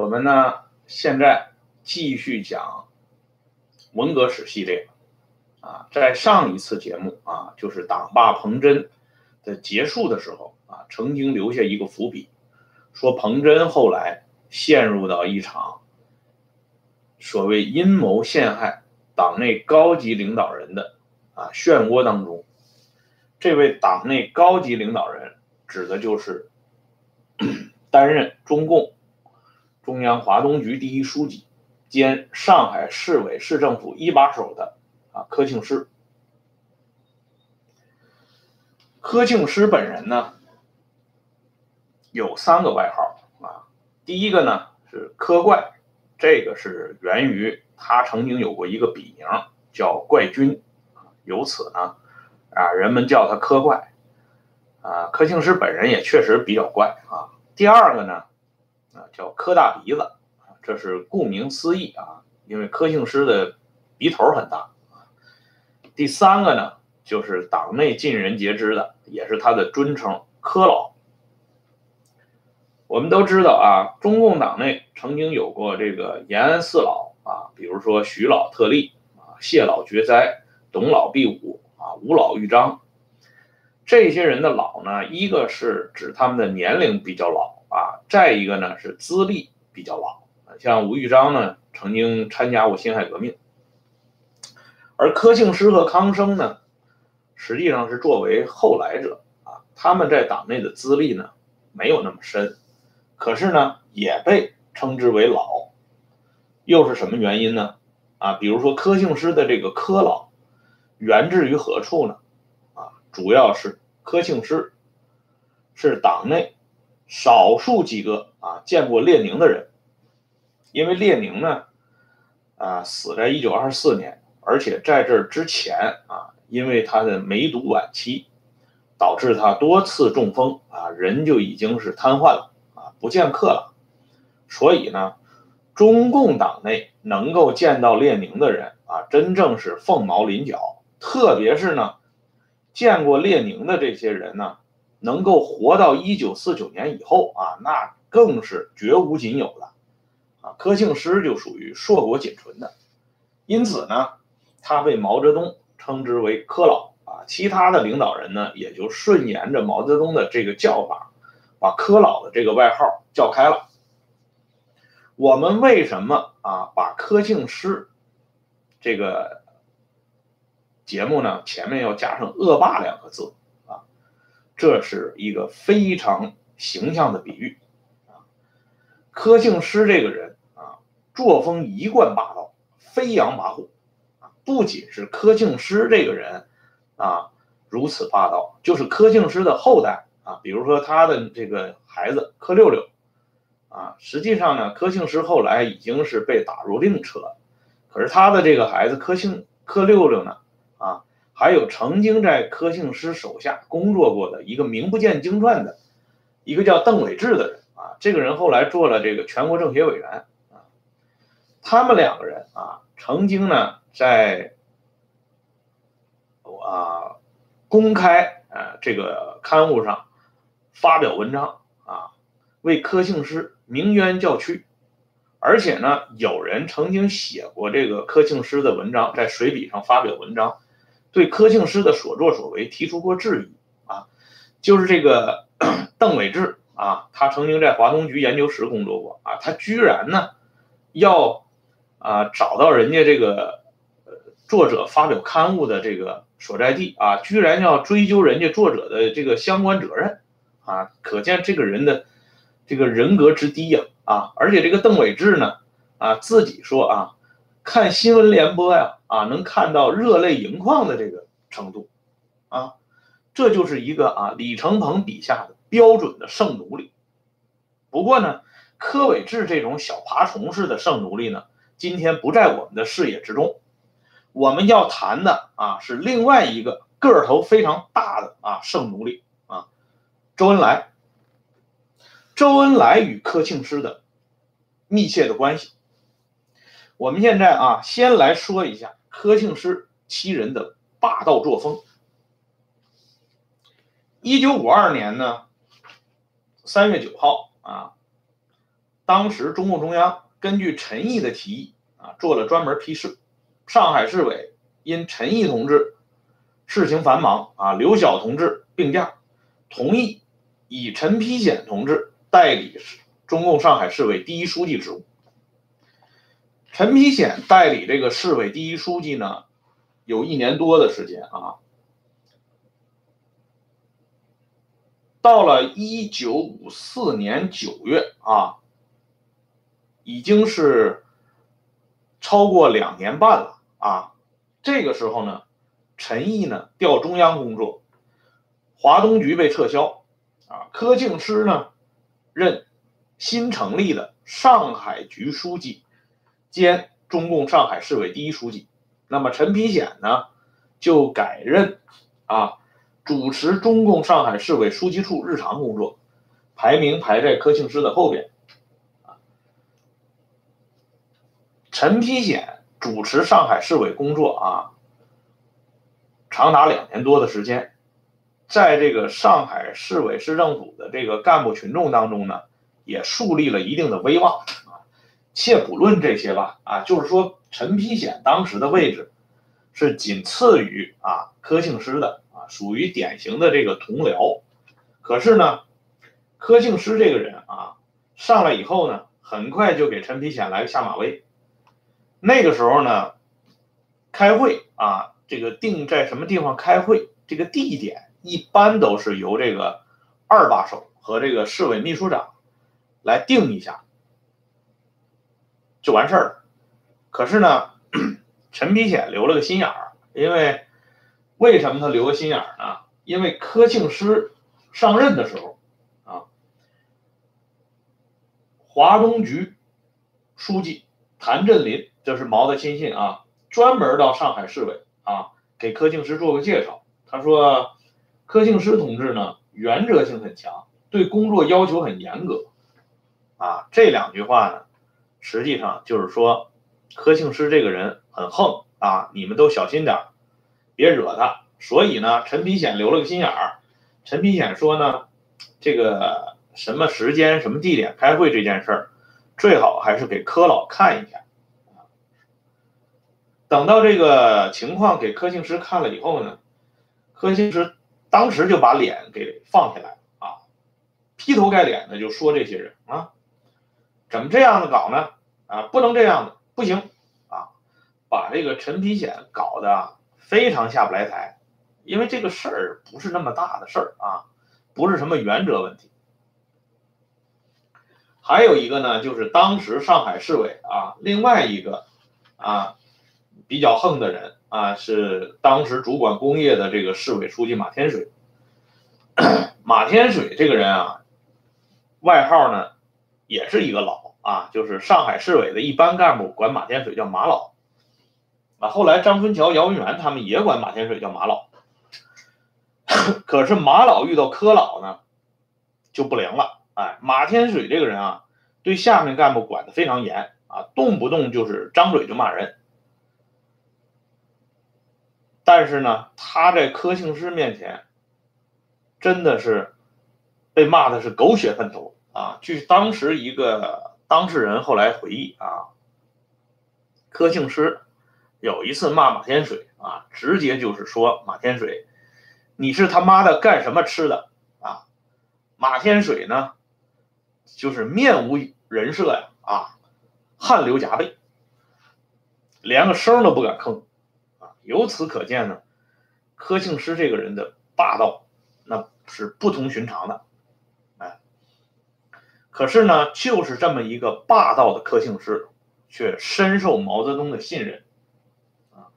我们呢现在继续讲文革史系列啊，在上一次节目啊，就是党罢彭真的结束的时候啊，曾经留下一个伏笔，说彭真后来陷入到一场所谓阴谋陷害党内高级领导人的啊漩涡当中。这位党内高级领导人指的就是 担任中共。中央华东局第一书记兼上海市委市政府一把手的啊柯庆施，柯庆施本人呢有三个外号啊，第一个呢是柯怪，这个是源于他曾经有过一个笔名叫怪军，由此呢啊人们叫他柯怪啊，柯庆施本人也确实比较怪啊。第二个呢。啊，叫柯大鼻子，这是顾名思义啊，因为柯姓师的鼻头很大。第三个呢，就是党内尽人皆知的，也是他的尊称柯老。我们都知道啊，中共党内曾经有过这个延安四老啊，比如说徐老特立啊，谢老绝哉，董老毕武啊，吴老豫章。这些人的老呢，一个是指他们的年龄比较老。再一个呢是资历比较老，像吴玉章呢曾经参加过辛亥革命，而柯庆施和康生呢实际上是作为后来者啊，他们在党内的资历呢没有那么深，可是呢也被称之为老，又是什么原因呢？啊，比如说柯庆施的这个柯老源自于何处呢？啊，主要是柯庆施是党内。少数几个啊见过列宁的人，因为列宁呢，啊死在一九二四年，而且在这之前啊，因为他的梅毒晚期，导致他多次中风啊，人就已经是瘫痪了啊，不见客了。所以呢，中共党内能够见到列宁的人啊，真正是凤毛麟角。特别是呢，见过列宁的这些人呢。能够活到一九四九年以后啊，那更是绝无仅有的啊。柯庆施就属于硕果仅存的，因此呢，他被毛泽东称之为柯老啊。其他的领导人呢，也就顺沿着毛泽东的这个叫法，把柯老的这个外号叫开了。我们为什么啊把柯庆施这个节目呢前面要加上恶霸两个字？这是一个非常形象的比喻啊！柯庆施这个人啊，作风一贯霸道，飞扬跋扈啊！不仅是柯庆施这个人啊如此霸道，就是柯庆施的后代啊，比如说他的这个孩子柯六六啊，实际上呢，柯庆施后来已经是被打入另车，可是他的这个孩子柯庆柯六六呢。还有曾经在柯庆施手下工作过的一个名不见经传的，一个叫邓伟志的人啊，这个人后来做了这个全国政协委员啊。他们两个人啊，曾经呢在啊公开啊这个刊物上发表文章啊，为柯庆施鸣冤叫屈，而且呢，有人曾经写过这个柯庆施的文章，在水笔上发表文章。对柯庆施的所作所为提出过质疑啊，就是这个 邓伟志啊，他曾经在华东局研究室工作过啊，他居然呢要啊找到人家这个作者发表刊物的这个所在地啊，居然要追究人家作者的这个相关责任啊，可见这个人的这个人格之低呀啊，而且这个邓伟志呢啊自己说啊。看新闻联播呀，啊，能看到热泪盈眶的这个程度，啊，这就是一个啊李承鹏笔下的标准的圣奴隶。不过呢，柯伟志这种小爬虫式的圣奴隶呢，今天不在我们的视野之中。我们要谈的啊是另外一个个头非常大的啊圣奴隶啊，周恩来。周恩来与柯庆施的密切的关系。我们现在啊，先来说一下柯庆施七人的霸道作风。一九五二年呢，三月九号啊，当时中共中央根据陈毅的提议啊，做了专门批示。上海市委因陈毅同志事情繁忙啊，刘晓同志病假，同意以陈丕显同志代理中共上海市委第一书记职务。陈丕显代理这个市委第一书记呢，有一年多的时间啊。到了一九五四年九月啊，已经是超过两年半了啊。这个时候呢，陈毅呢调中央工作，华东局被撤销啊，柯敬施呢任新成立的上海局书记兼中共上海市委第一书记。那么陈丕显呢就改任啊。主持中共上海市委书记处日常工作，排名排在柯庆施的后边。陈丕显主持上海市委工作啊，长达两年多的时间，在这个上海市委市政府的这个干部群众当中呢，也树立了一定的威望。且不论这些吧，啊，就是说陈丕显当时的位置是仅次于啊柯庆施的。啊属于典型的这个同僚，可是呢，柯庆施这个人啊，上来以后呢，很快就给陈丕显来个下马威。那个时候呢，开会啊，这个定在什么地方开会，这个地点一般都是由这个二把手和这个市委秘书长来定一下，就完事儿了。可是呢，陈丕显留了个心眼儿，因为。为什么他留个心眼儿呢？因为柯庆施上任的时候，啊，华东局书记谭震林，这是毛的亲信啊，专门到上海市委啊，给柯庆施做个介绍。他说，柯庆施同志呢，原则性很强，对工作要求很严格，啊，这两句话呢，实际上就是说，柯庆施这个人很横啊，你们都小心点。别惹他，所以呢，陈丕显留了个心眼儿。陈丕显说呢，这个什么时间、什么地点开会这件事儿，最好还是给柯老看一下。等到这个情况给柯庆施看了以后呢，柯庆施当时就把脸给放下来啊，劈头盖脸的就说这些人啊，怎么这样的搞呢？啊，不能这样的，不行啊，把这个陈丕显搞得。非常下不来台，因为这个事儿不是那么大的事儿啊，不是什么原则问题。还有一个呢，就是当时上海市委啊，另外一个啊比较横的人啊，是当时主管工业的这个市委书记马天水。马天水这个人啊，外号呢也是一个老啊，就是上海市委的一般干部管马天水叫马老。啊，后来张春桥、姚文元他们也管马天水叫马老，可是马老遇到柯老呢，就不灵了。哎，马天水这个人啊，对下面干部管的非常严啊，动不动就是张嘴就骂人。但是呢，他在柯庆施面前，真的是被骂的是狗血喷头啊。据当时一个当事人后来回忆啊，柯庆施。有一次骂马天水啊，直接就是说马天水，你是他妈的干什么吃的啊？马天水呢，就是面无人设呀啊，汗流浃背，连个声都不敢吭啊。由此可见呢，柯庆施这个人的霸道那是不同寻常的，可是呢，就是这么一个霸道的柯庆施，却深受毛泽东的信任。啊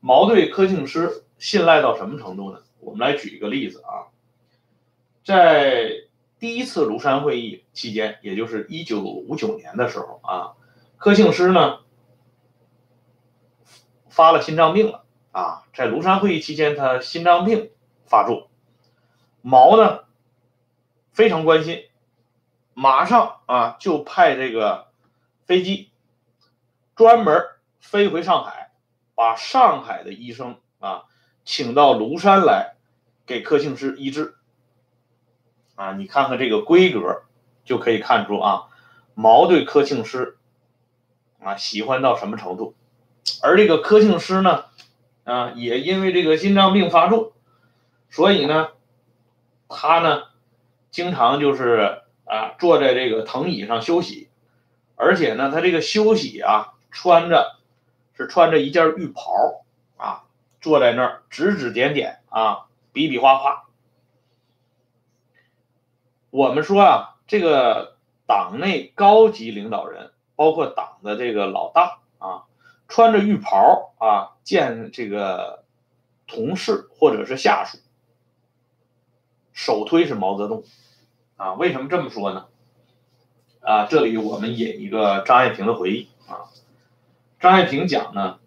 毛对柯庆施信赖到什么程度呢？我们来举一个例子啊，在第一次庐山会议期间，也就是一九五九年的时候啊，柯庆施呢发了心脏病了啊，在庐山会议期间，他心脏病发作，毛呢非常关心，马上啊就派这个飞机专门飞回上海。把上海的医生啊请到庐山来给柯庆施医治啊，你看看这个规格，就可以看出啊，毛对柯庆施啊喜欢到什么程度，而这个柯庆施呢，啊也因为这个心脏病发作，所以呢，他呢经常就是啊坐在这个藤椅上休息，而且呢他这个休息啊穿着是穿着一件浴袍啊坐在那儿指指点点啊比比划划。我们说啊这个。党内高级领导人，包括党的这个老大啊，穿着浴袍啊见这个同事或者是下属，首推是毛泽东啊。为什么这么说呢？啊，这里我们引一个张爱萍的回忆啊。张爱萍讲呢，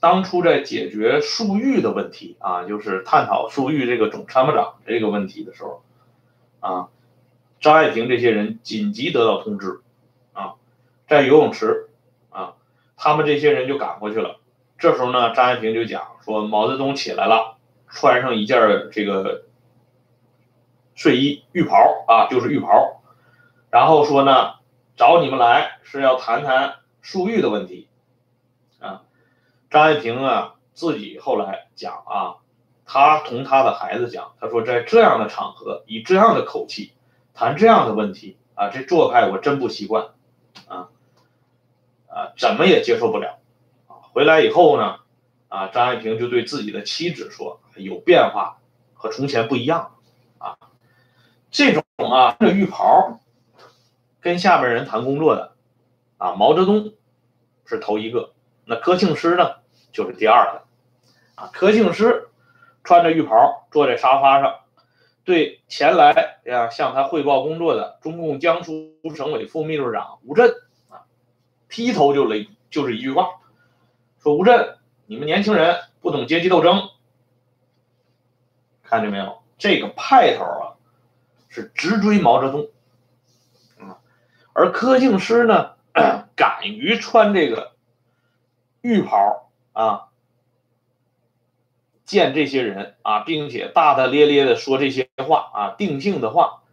当初在解决粟裕的问题啊，就是探讨粟裕这个总参谋长这个问题的时候啊。张爱萍这些人紧急得到通知，啊，在游泳池，啊，他们这些人就赶过去了。这时候呢，张爱萍就讲说，毛泽东起来了，穿上一件这个睡衣浴袍啊，就是浴袍，然后说呢，找你们来是要谈谈漱玉的问题，啊，张爱萍啊自己后来讲啊，他同他的孩子讲，他说在这样的场合，以这样的口气。谈这样的问题啊，这做派我真不习惯，啊啊，怎么也接受不了啊！回来以后呢，啊，张爱萍就对自己的妻子说：“有变化，和从前不一样啊。”这种啊，这浴袍跟下边人谈工作的啊，毛泽东是头一个，那柯庆施呢就是第二个啊。柯庆施穿着浴袍坐在沙发上。对前来呀向他汇报工作的中共江苏省委副秘书长吴震啊，劈头就雷就是一句话，说吴震，你们年轻人不懂阶级斗争，看见没有？这个派头啊，是直追毛泽东，啊，而柯庆施呢，敢于穿这个浴袍啊。见这些人啊，并且大大咧咧的说这些话啊，定性的话，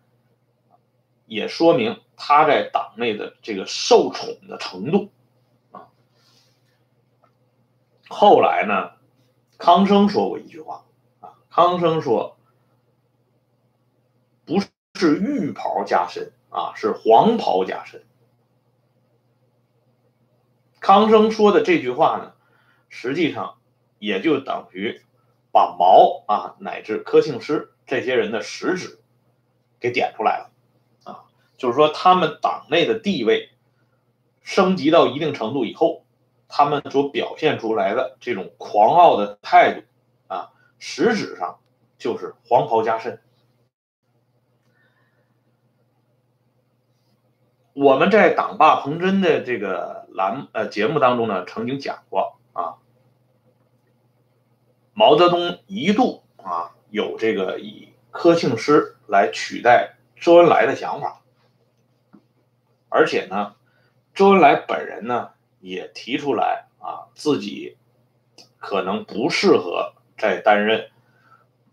也说明他在党内的这个受宠的程度啊。后来呢，康生说过一句话啊，康生说，是浴袍加身啊，是黄袍加身。康生说的这句话呢，实际上也就等于。把毛啊乃至柯庆施这些人的实质给点出来了啊，就是说他们党内的地位升级到一定程度以后，他们所表现出来的这种狂傲的态度啊，实质上就是黄袍加身。我们在党霸彭真的这个栏呃节目当中呢，曾经讲过啊。毛泽东一度啊有这个以柯庆施来取代周恩来的想法，而且呢，周恩来本人呢也提出来啊自己可能不适合再担任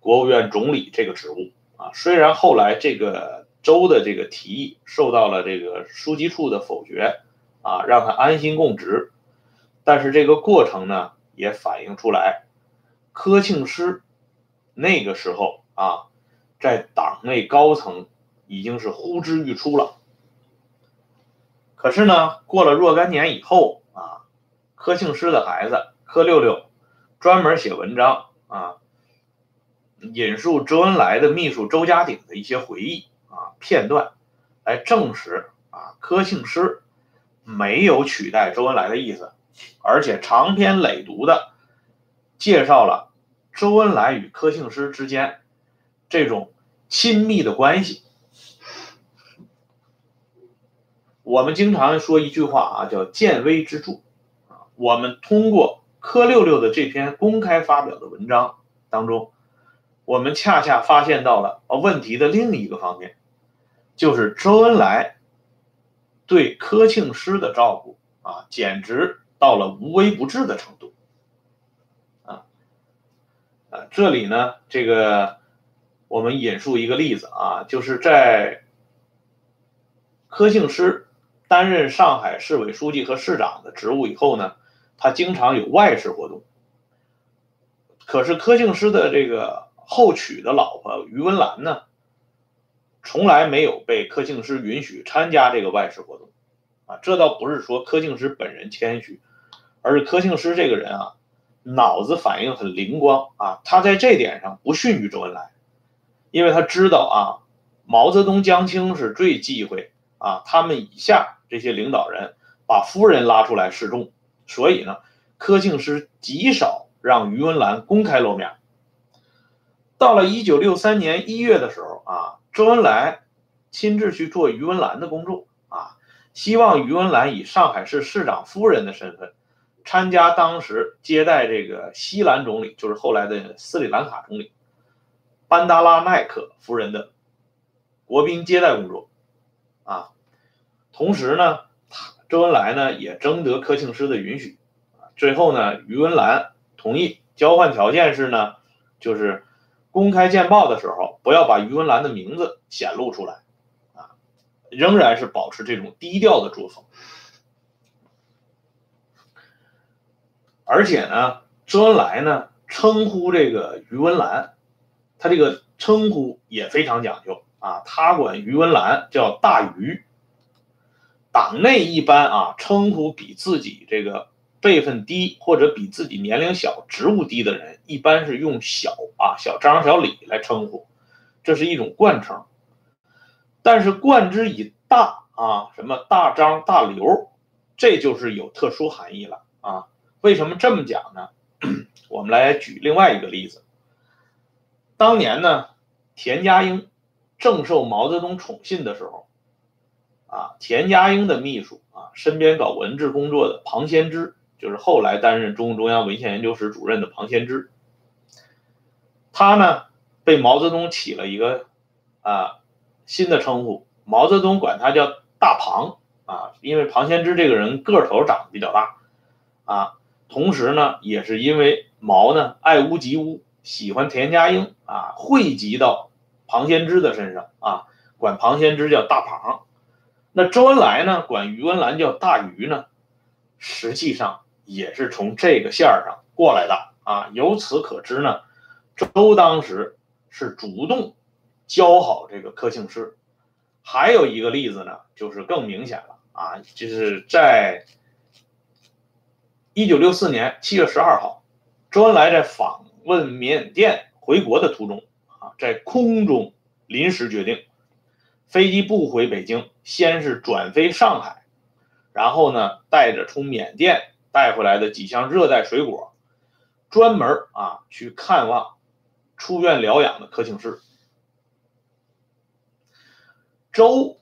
国务院总理这个职务啊。虽然后来这个周的这个提议受到了这个书记处的否决啊，让他安心供职，但是这个过程呢也反映出来。柯庆施那个时候啊，在党内高层已经是呼之欲出了。可是呢，过了若干年以后啊，柯庆施的孩子柯六六专门写文章啊，引述周恩来的秘书周家鼎的一些回忆啊片段，来证实啊柯庆施没有取代周恩来的意思，而且长篇累牍的。介绍了周恩来与柯庆施之间这种亲密的关系。我们经常说一句话啊，叫见微知著啊。我们通过柯六六的这篇公开发表的文章当中，我们恰恰发现到了问题的另一个方面，就是周恩来对柯庆施的照顾啊，简直到了无微不至的程度。这里呢，这个我们引述一个例子啊，就是在柯庆施担任上海市委书记和市长的职务以后呢，他经常有外事活动。可是柯庆施的这个后娶的老婆于文兰呢，从来没有被柯庆施允许参加这个外事活动。啊，这倒不是说柯庆施本人谦虚，而是柯庆施这个人啊，脑子反应很灵光啊，他在这点上不逊于周恩来，因为他知道啊，毛泽东、江青是最忌讳啊，他们以下这些领导人把夫人拉出来示众，所以呢，柯庆施极少让于文兰公开露面。到了一九六三年一月的时候啊，周恩来亲自去做于文兰的工作啊。希望于文兰以上海市市长夫人的身份，参加当时接待这个西兰总理，就是后来的斯里兰卡总理班达拉奈克夫人的国宾接待工作，啊，同时呢，周恩来呢也征得柯庆施的允许，最后呢，于文兰同意交换条件是呢，就是公开见报的时候不要把于文兰的名字显露出来。啊仍然是保持这种低调的作风，而且呢，周恩来呢称呼这个于文兰，他这个称呼也非常讲究啊，他管于文兰叫大于。党内一般啊称呼比自己这个辈分低或者比自己年龄小、职务低的人，一般是用小啊小张、小李来称呼，这是一种惯称。但是冠之以大啊，什么大张大刘，这就是有特殊含义了啊。为什么这么讲呢？我们来举另外一个例子。当年呢，田家英正受毛泽东宠信的时候，啊，田家英的秘书啊，身边搞文字工作的庞先知，就是后来担任中共中央文献研究室主任的庞先知，他呢被毛泽东起了一个啊。新的称呼，毛泽东管他叫大庞啊，因为庞先知这个人个头长得比较大啊，同时呢，也是因为毛呢爱屋及乌，喜欢田家英啊，汇集到庞先知的身上啊，管庞先知叫大庞。那周恩来呢，管于文兰叫大于呢，实际上也是从这个线上过来的啊。由此可知呢，周当时是主动。教好这个科庆师，还有一个例子呢，就是更明显了啊，就是在一九六四年七月十二号，周恩来在访问缅甸回国的途中啊，在空中临时决定，飞机不回北京，先是转飞上海，然后呢，带着从缅甸带回来的几箱热带水果，专门啊去看望出院疗养的柯庆施。周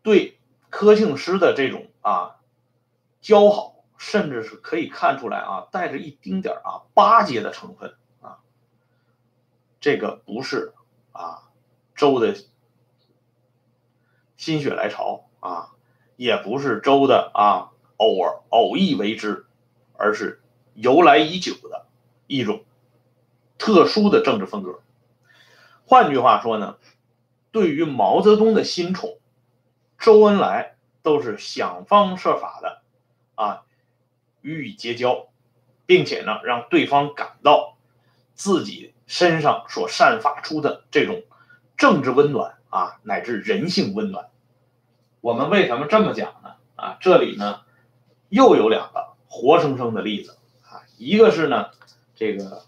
对柯庆施的这种啊交好，甚至是可以看出来啊，带着一丁点啊巴结的成分啊。这个不是啊周的心血来潮啊，也不是周的啊偶尔偶意为之，而是由来已久的一种特殊的政治风格。换句话说呢？对于毛泽东的新宠，周恩来都是想方设法的啊予以结交，并且呢让对方感到自己身上所散发出的这种政治温暖啊乃至人性温暖。我们为什么这么讲呢？啊，这里呢又有两个活生生的例子啊，一个是呢这个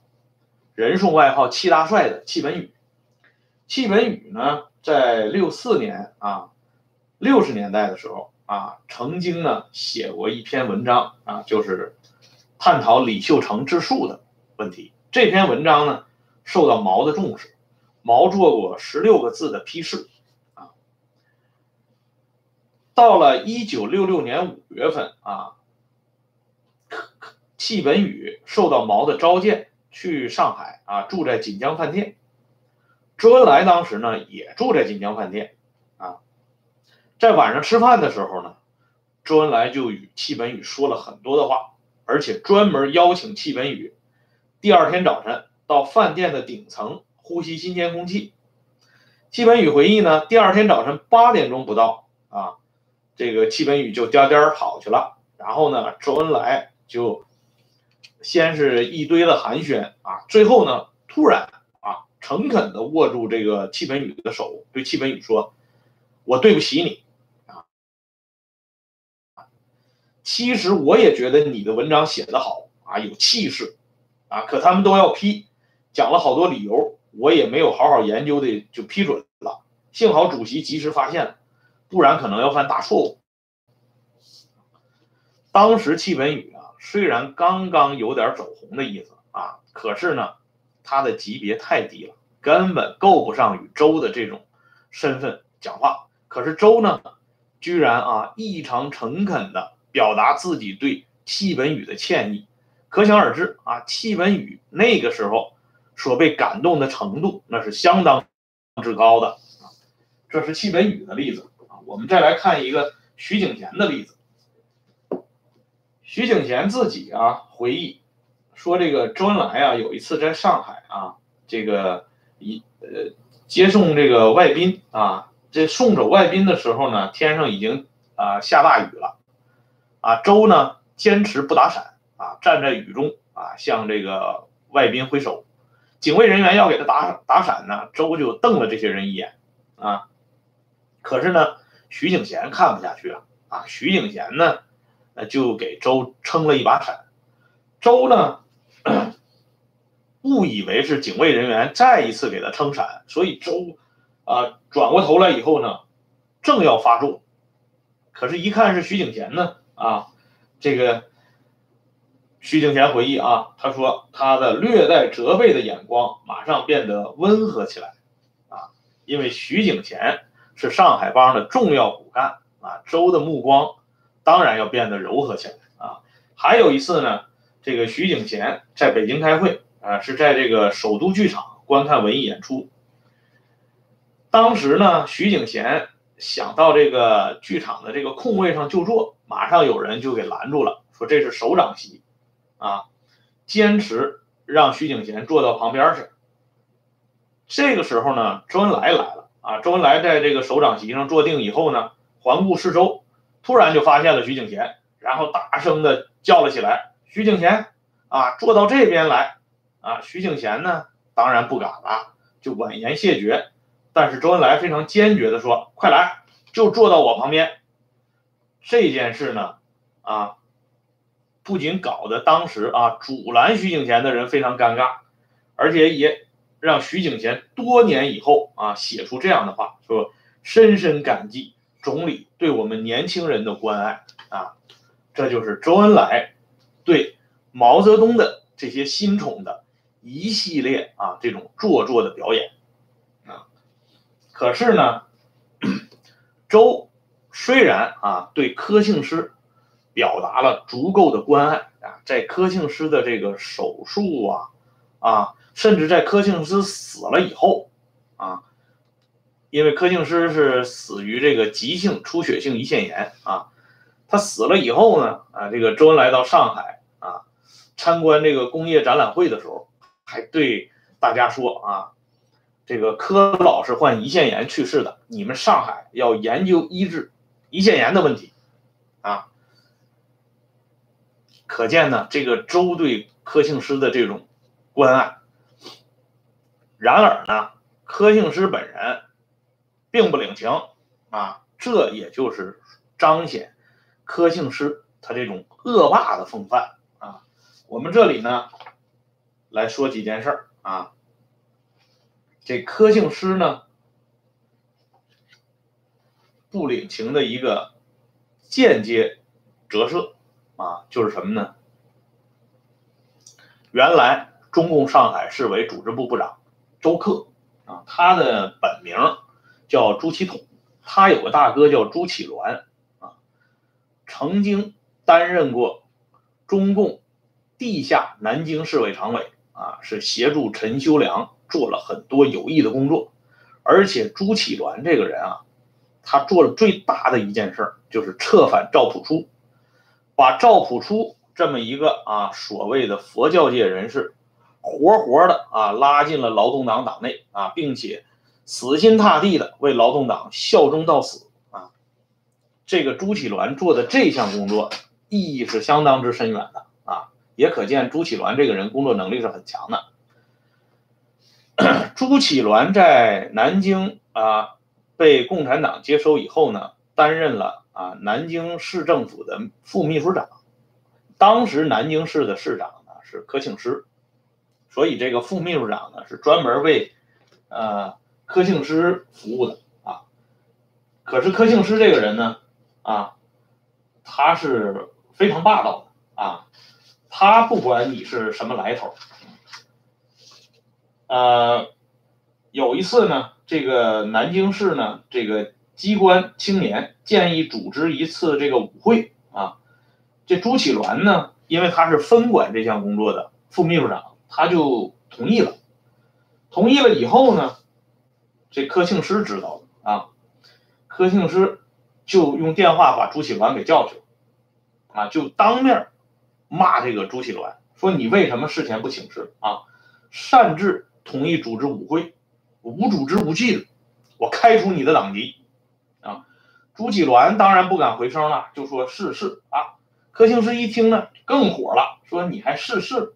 人送外号“戚大帅”的戚本禹，戚本禹呢。在六四年啊，六十年代的时候啊，曾经呢写过一篇文章啊，就是探讨李秀成治粟的问题。这篇文章呢受到毛的重视，毛做过十六个字的批示啊。到了一九六六年五月份啊，戚本禹受到毛的召见，去上海啊，住在锦江饭店。周恩来当时呢也住在锦江饭店，啊，在晚上吃饭的时候呢，周恩来就与戚本禹说了很多的话，而且专门邀请戚本禹第二天早晨到饭店的顶层呼吸新鲜空气。戚本禹回忆呢，第二天早晨八点钟不到啊，这个戚本禹就颠颠跑去了。然后呢，周恩来就先是一堆的寒暄啊，最后呢，突然啊，诚恳的握住这个戚本禹的手，对戚本禹说：“我对不起你啊，其实我也觉得你的文章写得好啊，有气势啊，可他们都要批，讲了好多理由，我也没有好好研究的就批准了。幸好主席及时发现了，不然可能要犯大错误。”当时戚本禹，虽然刚刚有点走红的意思啊，可是呢，他的级别太低了，根本够不上与周的这种身份讲话。可是周呢，居然啊异常诚恳的表达自己对戚本禹的歉意，可想而知啊，戚本禹那个时候所被感动的程度，那是相当之高的啊。这是戚本禹的例子啊，我们再来看一个徐景贤的例子。徐景贤自己啊回忆说，这个周恩来啊有一次在上海啊，这个一呃接送这个外宾啊，这送走外宾的时候呢，天上已经啊下大雨了，啊周呢坚持不打伞啊，站在雨中啊向这个外宾挥手，警卫人员要给他打打伞呢，周就瞪了这些人一眼啊，可是呢徐景贤看不下去了啊，徐景贤呢。那就给周撑了一把伞，周呢 误以为是警卫人员再一次给他撑伞，所以周啊转过头来以后呢，正要发作，可是，一看是徐景贤呢啊，这个徐景贤回忆啊，他说他的略带责备的眼光马上变得温和起来啊，因为徐景贤是上海帮的重要骨干啊，周的目光。当然要变得柔和起来啊！还有一次呢，这个徐景贤在北京开会啊，是在这个首都剧场观看文艺演出。当时呢，徐景贤想到这个剧场的这个空位上就坐，马上有人就给拦住了，说这是首长席啊，坚持让徐景贤坐到旁边去。这个时候呢，周恩来来了啊，周恩来在这个首长席上坐定以后呢，环顾四周。突然就发现了徐景贤，然后大声的叫了起来：“徐景贤，啊，坐到这边来！”啊，徐景贤呢，当然不敢了，就婉言谢绝。但是周恩来非常坚决的说：“快来，就坐到我旁边。”这件事呢，啊，不仅搞得当时啊阻拦徐景贤的人非常尴尬，而且也让徐景贤多年以后啊写出这样的话，说：“深深感激。”总理对我们年轻人的关爱啊，这就是周恩来对毛泽东的这些新宠的一系列啊这种做作的表演啊。可是呢，周虽然啊对柯庆施表达了足够的关爱啊，在柯庆施的这个手术啊啊，甚至在柯庆施死了以后啊。因为柯庆施是死于这个急性出血性胰腺炎啊，他死了以后呢，啊，这个周恩来到上海啊，参观这个工业展览会的时候，还对大家说啊，这个柯老是患胰腺炎去世的，你们上海要研究医治胰腺炎的问题啊，可见呢，这个周对柯庆施的这种关爱。然而呢，柯庆施本人。并不领情啊，这也就是彰显柯庆施他这种恶霸的风范啊。我们这里呢来说几件事啊。这柯庆施呢不领情的一个间接折射啊，就是什么呢？原来中共上海市委组织部部长周克啊，他的本名。叫朱启统，他有个大哥叫朱启銮，啊，曾经担任过中共地下南京市委常委，啊，是协助陈修良做了很多有益的工作。而且朱启銮这个人啊，他做了最大的一件事儿，就是策反赵朴初，把赵朴初这么一个啊所谓的佛教界人士，活活的啊拉进了劳动党党内啊，并且。死心塌地的为劳动党效忠到死啊！这个朱启銮做的这项工作意义是相当之深远的啊，也可见朱启銮这个人工作能力是很强的。朱启銮在南京啊被共产党接收以后呢，担任了啊南京市政府的副秘书长。当时南京市的市长呢是柯庆施，所以这个副秘书长呢是专门为呃柯庆施服务的啊。可是柯庆施这个人呢啊，他是非常霸道的啊，他不管你是什么来头。呃，有一次呢，这个南京市呢，这个机关青年建议组织一次这个舞会啊，这朱启銮呢，因为他是分管这项工作的副秘书长，他就同意了。同意了以后呢，这柯庆施知道了啊，柯庆施就用电话把朱启銮给叫去了，啊，就当面骂这个朱启銮，说你为什么事前不请示啊，擅自。同意组织舞会，无组织无纪律，我开除你的党籍，啊！朱启銮当然不敢回声了，就说是是啊。柯庆施一听呢，更火了，说你还是是，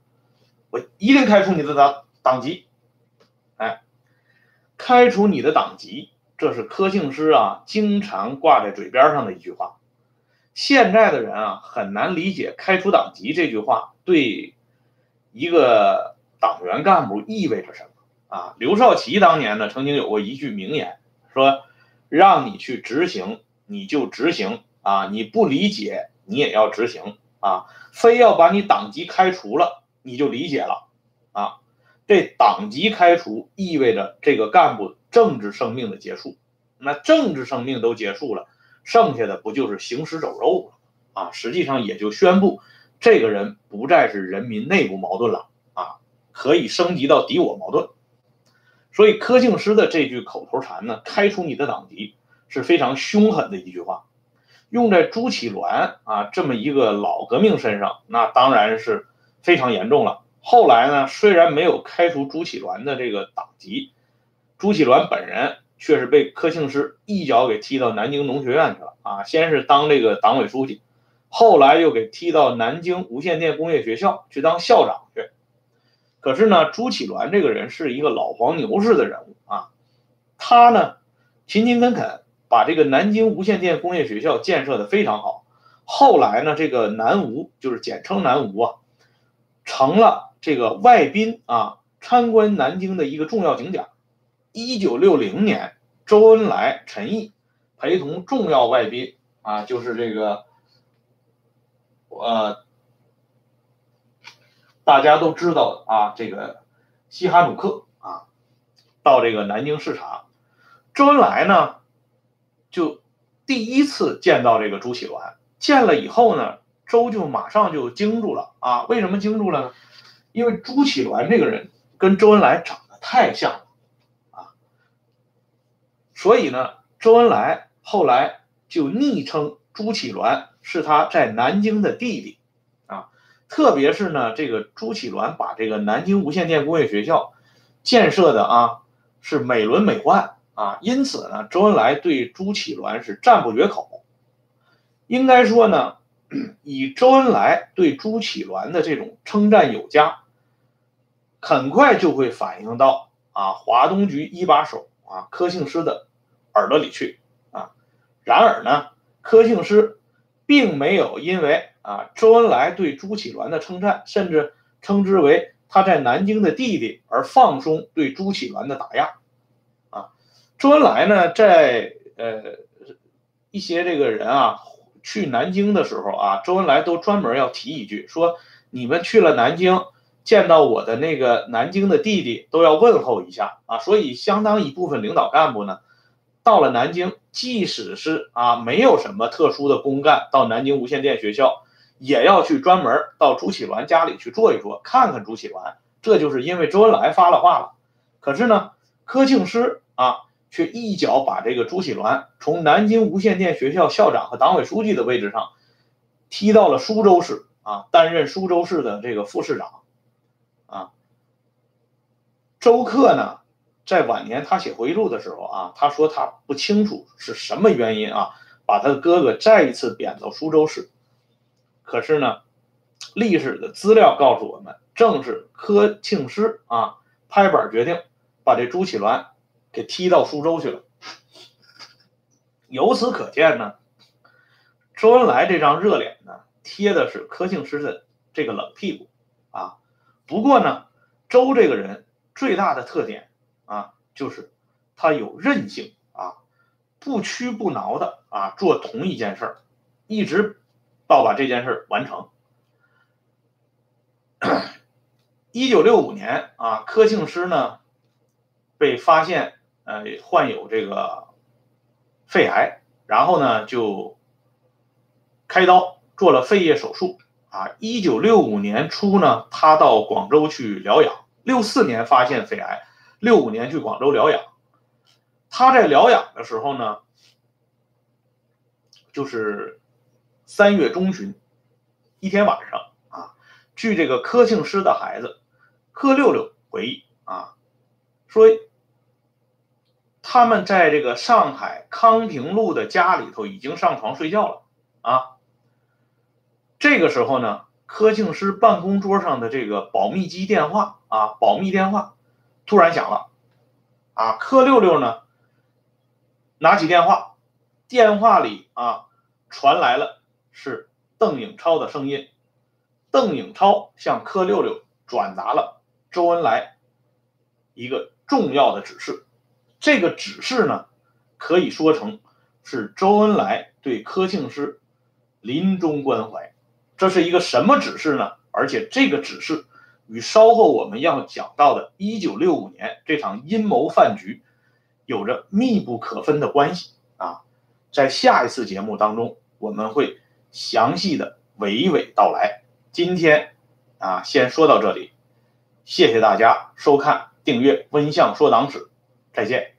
我一定开除你的党党籍。开除你的党籍，这是柯庆施啊经常挂在嘴边上的一句话。现在的人啊很难理解开除党籍这句话对一个。党员干部意味着什么啊？刘少奇当年呢，曾经有过一句名言，说：“让你去执行，你就执行啊！你不理解，你也要执行啊！非要把你党籍开除了，你就理解了啊！这党籍开除意味着这个干部政治生命的结束。那政治生命都结束了，剩下的不就是行尸走肉了啊？实际上也就宣布，这个人不再是人民内部矛盾了啊。”可以升级到敌我矛盾，所以柯庆施的这句口头禅呢，开除你的党籍是非常凶狠的一句话，用在朱启銮啊这么一个老革命身上，那当然是非常严重了。后来呢，虽然没有开除朱启銮的这个党籍，朱启銮本人却是被柯庆施一脚给踢到南京农学院去了啊，先是当这个党委书记，后来又给踢到南京无线电工业学校去当校长去。可是呢，朱启銮这个人是一个老黄牛式的人物啊，他呢勤勤恳恳，把这个南京无线电工业学校建设的非常好。后来呢，这个南无就是简称南无啊，成了这个外宾啊参观南京的一个重要景点。一九六零年，周恩来、陈毅陪同重要外宾啊，就是这个呃。大家都知道啊，这个西哈努克啊，到这个南京视察，周恩来呢，就第一次见到这个朱启銮，见了以后呢，周就马上就惊住了啊。为什么惊住了呢？因为朱启銮这个人跟周恩来长得太像了啊，所以呢，周恩来后来就昵称朱启銮是他在南京的弟弟。啊特别是呢，这个朱启銮把这个南京无线电工业学校建设的啊是美轮美奂啊，因此呢，周恩来对朱启銮是赞不绝口。应该说呢，以周恩来对朱启銮的这种称赞有加，很快就会反映到啊华东局一把手啊柯庆施的耳朵里去啊。然而呢，柯庆施并没有因为。啊，周恩来对朱启銮的称赞，甚至称之为他在南京的弟弟，而放松对朱启銮的打压。啊，周恩来呢，在呃一些这个人啊去南京的时候啊，周恩来都专门要提一句，说你们去了南京，见到我的那个南京的弟弟，都要问候一下啊。所以，相当一部分领导干部呢，到了南京，即使是啊没有什么特殊的公干，到南京无线电学校。也要去专门到朱启銮家里去坐一坐，看看朱启銮。这就是因为周恩来发了话了。可是呢，柯庆施啊，却一脚把这个朱启銮从南京无线电学校校长和党委书记的位置上踢到了苏州市啊，担任苏州市的这个副市长。啊，周克呢，在晚年他写回忆录的时候啊，他说他不清楚是什么原因啊，把他的哥哥再一次贬到苏州市。可是呢，历史的资料告诉我们，正是柯庆施啊拍板决定把这朱启銮给踢到苏州去了。由此可见呢，周恩来这张热脸呢，贴的是柯庆施的这个冷屁股啊。不过呢，周这个人最大的特点啊，就是他有韧性啊，不屈不挠的啊做同一件事儿，一直到把这件事儿完成。一九六五年啊，柯庆施呢被发现呃患有这个肺癌，然后呢就开刀做了肺叶手术。啊，一九六五年初呢，他到广州去疗养。六四年发现肺癌，六五年去广州疗养。他在疗养的时候呢，就是三月中旬一天晚上啊，据这个柯庆施的孩子柯六六回忆啊，说他们在这个上海康平路的家里头已经上床睡觉了啊。这个时候呢，柯庆施办公桌上的这个保密机电话啊，保密电话突然响了，啊，柯六六呢拿起电话，电话里啊传来了是邓颖超的声音，邓颖超向柯六六转达了周恩来一个重要的指示，这个指示呢可以说成是周恩来对柯庆施临终关怀。这是一个什么指示呢？而且这个指示与稍后我们要讲到的1965年这场阴谋饭局有着密不可分的关系啊！在下一次节目当中，我们会详细的娓娓道来。今天啊，先说到这里，谢谢大家收看、订阅《温相说党史》，再见。